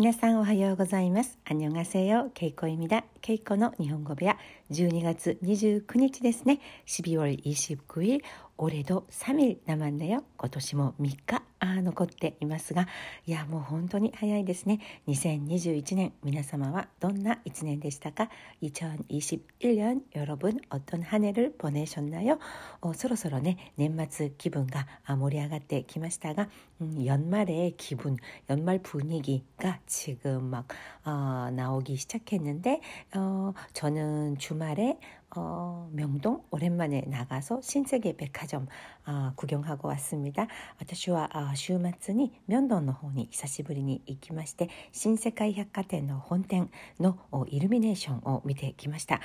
皆さんおはようございます。アニョンガセヨ、ケイコイミダ、ケイコの日本語部屋、12月29日ですね。12월29 일、 올해도3일 남았네요。今年も3日あ残っていますが、いやもう本当に早いですね。2021年、皆様はどんな1年でしたか ?2021년여러분어떤한해를보내셨나요そろそろね、年末気分が盛り上がってきましたが、うん、연말의기분 연말 분위기가 지금 막 어, 나오기 시작했는데 어, 저는 주말에 어, 명동 오랜만에 나가서 신세계 백화점 어, 구경하고 왔습니다. 私は週末にミョンドンの方に久しぶりに行きまして新世界百貨店の本店のイルミネーションを見てきました。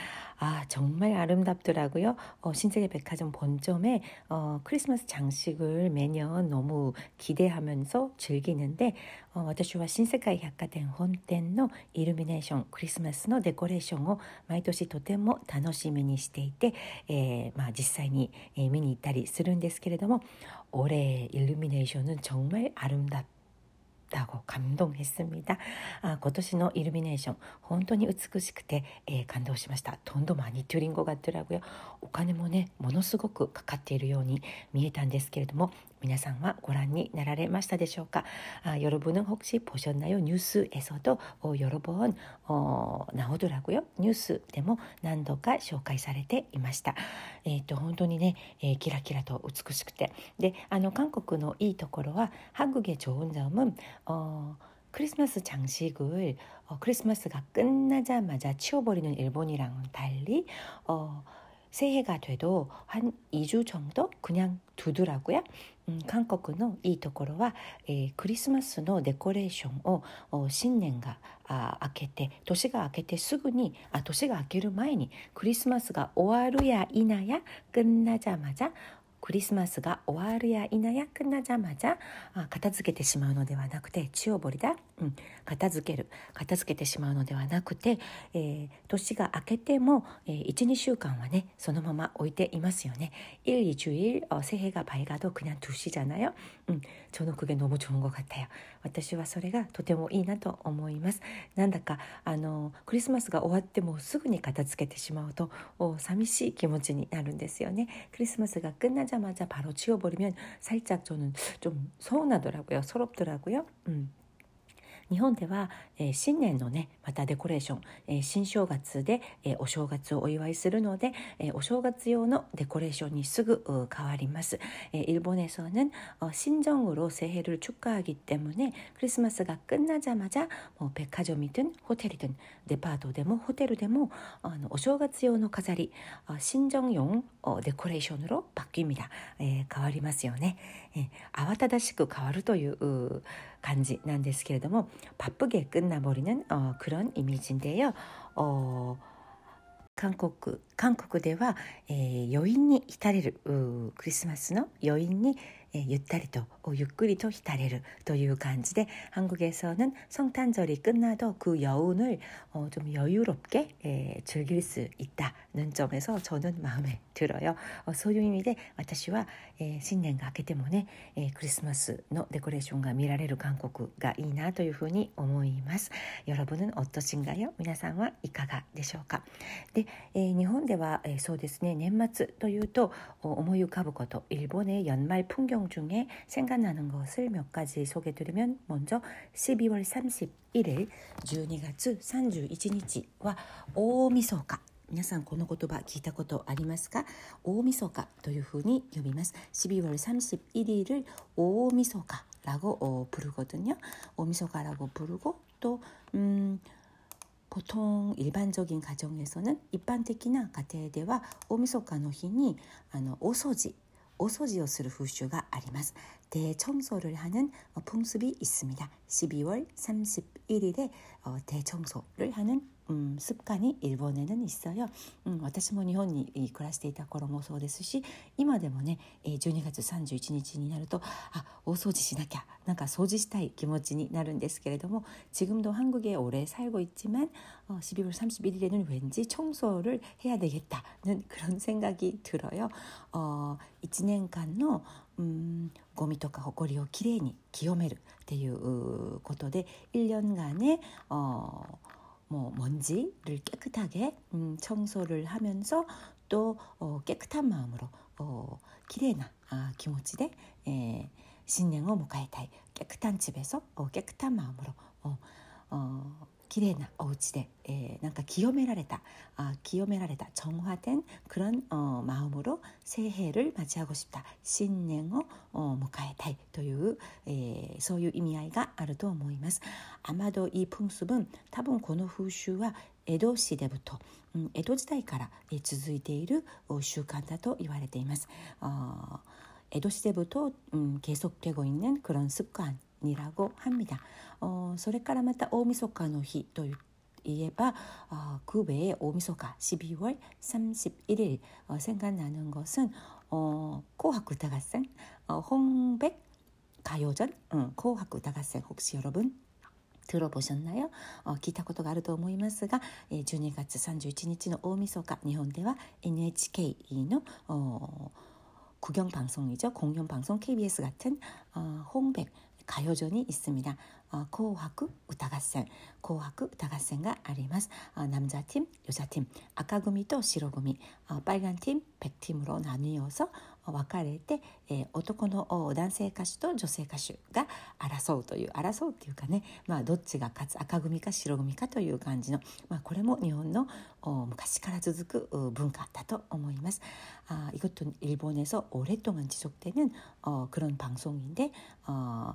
정말 아름답더라고요. 어, 신세계 백화점 본점에 어, 크리스마스 장식을 매년 너무 기대하면서 즐기는데 어, 私は新世界百貨店本店のイルミネーションクリスマスのデコレーションを毎年とても楽しみにしていて、えー、まあ、実際に、え見に行ったりするんです けれども올해일루미네이션은정말아름답다고감동했습니다あ今年のイルミネーション本当に美しくて、えー、感動しました돈도많이들인것같더라고요お金もねものすごくかかっているように見えたんですけれども 皆さんはご覧になられましたでしょうか아여러분은혹시보셨나요뉴스에서도어여러번어나오더라고요ニュースでも何度か紹介されていましたえっ、と本当にね、えー、キラキラと美しくてであの韓国のいいところは한국의좋은점은어 크리스마스 장식을 어, 크리스마스가 끝나자마자 치워버리는 일본이랑은 달리 어, 새해가 돼도 한 2주 정도 그냥 두더라고요. 음, 한국의 이 도코로와 크리스마스の 데코레이션を 新年が あ明けて年が明けてすぐにあ年が明ける前にクリスマスが終わるや否や끝나자마자 クリスマスが終わるや否やくなざまじゃ片付けてしまうのではなくて血をぼりだ、うん、片付ける片付けてしまうのではなくて、えー、年が明けても、えー、12週間はねそのまま置いていますよね1、2주일어새해가밝아도그냥두시잖아요うん、저는그게너무좋은것같아요私はそれがとてもいいなと思いますなんだかあのクリスマスが終わってもすぐに片付けてしまうと寂しい気持ちになるんですよねクリスマスが끝나 ゃ 하자마자 바로 지워버리면 살짝 저는 좀 서운하더라고요. 서럽더라고요. 음. 日本では、えー、新年のねまたデコレーション、えー、新正月で、えー、お正月をお祝いするので、えー、お正月用のデコレーションにすぐ変わります。えー、일본에서는어신정으로새해를축하하기때문에크리스마스가끝나자마자뭐백화점이든호텔이든デパートでもホテルでもあのお正月用の飾り新정용デコレーション으로바뀝니다えー、変わりますよね、えー、慌ただしく変わるという 感じなんですけれども바쁘게끝나버리는어그런이미지인데요어韓国韓国では、えー、余韻に浸れるクリスマスの余韻に えゆったりとゆっくりと浸れるという感じで한국에서는성탄절이끝나도그여운을어좀여유롭게에즐길수있다는점에서저는마음에들어요そういう意味で私はえ新年が明けてもねえクリスマスのデコレーションが見られる韓国がいいなというふうに思います여러분은어떠신가요皆さんはいかがでしょうかで、えー、日本では、えー、そうですね年末というと思い浮かぶこと일본의연말 풍경 중에 생각나는 것을 몇 가지 소개드리면 먼저 12월 31일 12月 31日は 大晦日 皆さんこの言葉聞いたことありますか大晦日というふうに呼びます12월 31일을 오미소가라고 어, 부르거든요. 오미소가라고 부르고 또 음, 보통 일반적인 가정에서는 일반的な 가정では 오미소가の日にあのお掃除 오소지を する風習があります. 대청소를 하는 풍습이 있습니다. 12월 31일에 대청소를 하는 うん、습관이일본에는있어요うん、私も日本に暮らしていた頃もそうですし今でもね12月31日になるとあ大掃除しなきゃなんか掃除したい気持ちになるんですけれども지금도한국에오래살고있지만12월31일에는왠지청소를해야되겠다는그런생각이들어요 어,1年間の음ゴミとか埃をきれいに清めるっていうことで1년간의어 뭐 먼지를 깨끗하게 음, 청소를 하면서 또 어, 깨끗한 마음으로 어, 기레나 아, 기모찌대 에, 예, 신양어 모카이타이 깨끗한 집에서 어, 깨끗한 마음으로 어, 어, 綺麗なお家で、えー、なんか清められたあ清められた정화된그런어마음으로새해를맞이하고싶다新年を어迎えたいという、えー、そういう意味合いがあると思います。아마도이풍습은多分この風習は江戸시대부터江戸時代から続いている習慣だと言われています。어江戸시대부터음계속되고있는그런습관 이라고합니다 어, それからまた大晦日の日といえば어, 그 외에大晦日 12월 31일 어, 생각나는 것은 어, 코하쿠다가생 어, 홍백 가요전 응, 코하쿠다가생 혹시 여러분 들어보셨나요? 어, 聞いたことがあると思いますが、えー、12月31日の大晦日日本では NHK の 어, 구경방송이죠. 공연방송 KBS 같은 어, 홍백 가요전이 있습니다. 어, 코하쿠 우타가센, 코하쿠 우타가센가 아리마스. 어, 남자팀, 여자팀, 아까구미 또 시로구미, 어, 빨간 팀, 백팀으로 나뉘어서 別れて、えー、男の男性歌手と女性歌手が争うという争うっていうかね、まあ、どっちが勝つ赤組か白組かという感じの、まあ、これも日本の昔から続く文化だと思います. 아, 이것도 일본에서 오랫동안 지속되는 어, 그런 방송인데 어,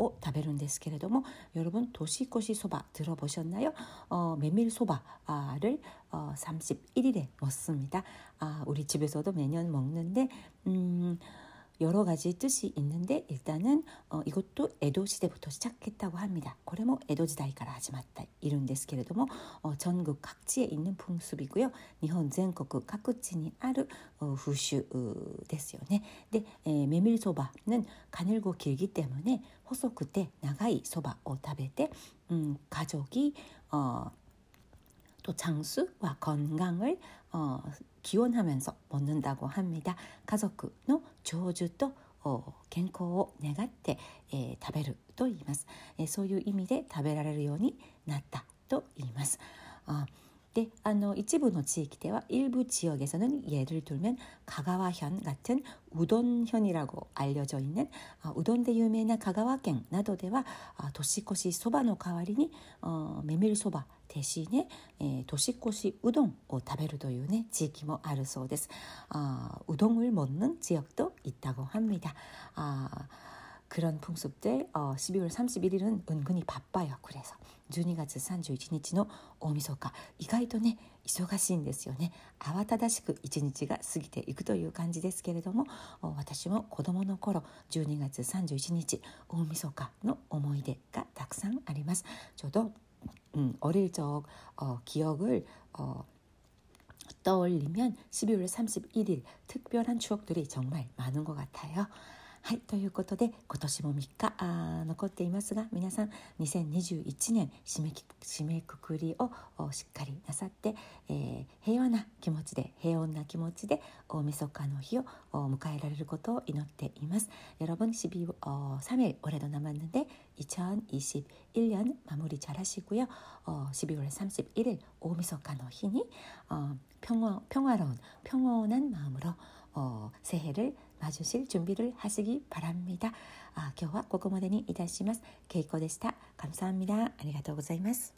を食べるんですけれども여러분年越しそば들어보셨나요어메밀소바를어31일에먹습니다아우리집에서도매년먹는데음 여러 가지 뜻이 있는데 일단은 어, 이것도 에도 시대부터 시작했다고 합니다. これも 에도 時代から始まったいるんですけれども 어, 전국 각지에 있는 풍습이고요. 일본 전국 각지に ある 어, 風習ですよね. 네, 에, 메밀소바는 가늘고 길기 때문에 細くて長いそばを食べて 음, 가족이 어, 또 장수와 건강을 어, 기원하면서 먹는다고 합니다. 가족の 長寿と 어, 健康を願って、えー、食べると言います、えー、そういう意味で食べられるようになったと言います。 어, 네, 아, 일부 지역에와 일부 지역에서는 예를 들면 가가와현 같은 우돈현이라고 알려져 있는 어, 우돈대 유명한 가가와県 などでは 어, 도시코시 소바의 代わりに 어, 메밀소 바 대신에 에, 도시코시 우동 을 食べるというね地域もあるそうです. 아, 우동을 먹는 지역도 있다고 합니다. 아, 그런 풍습들 어, 12월 31일은 은근히 바빠요. 그래서 12月31日の大晦日意外とね忙しいんですよね慌ただしく一日が過ぎていくという感じですけれども私も子どもの頃12月31日大晦日の思い出がたくさんありますちょうど 음 어릴 적 어 기억을 어 떠올리면 12월 31일 특별한 추억들이 정말 많은 것 같아요 はい、ということで今年も3日あ残っていますが皆さん2021年締め締めくくりをしっかりなさって、えー、平和な気持ちで平穏な気持ちで大晦日の日を迎えられることを祈っています。여러분12어3일올해도남았는데2021년마무리잘하시고요어12월31일大晦日の日に어평화평화로운평온한마음으로 어, 새해를 맞으실 준비를 하시기 바랍니다. 아, 今日はここまでにいたします。ケイコでした。감사합니다。ありがとうございます。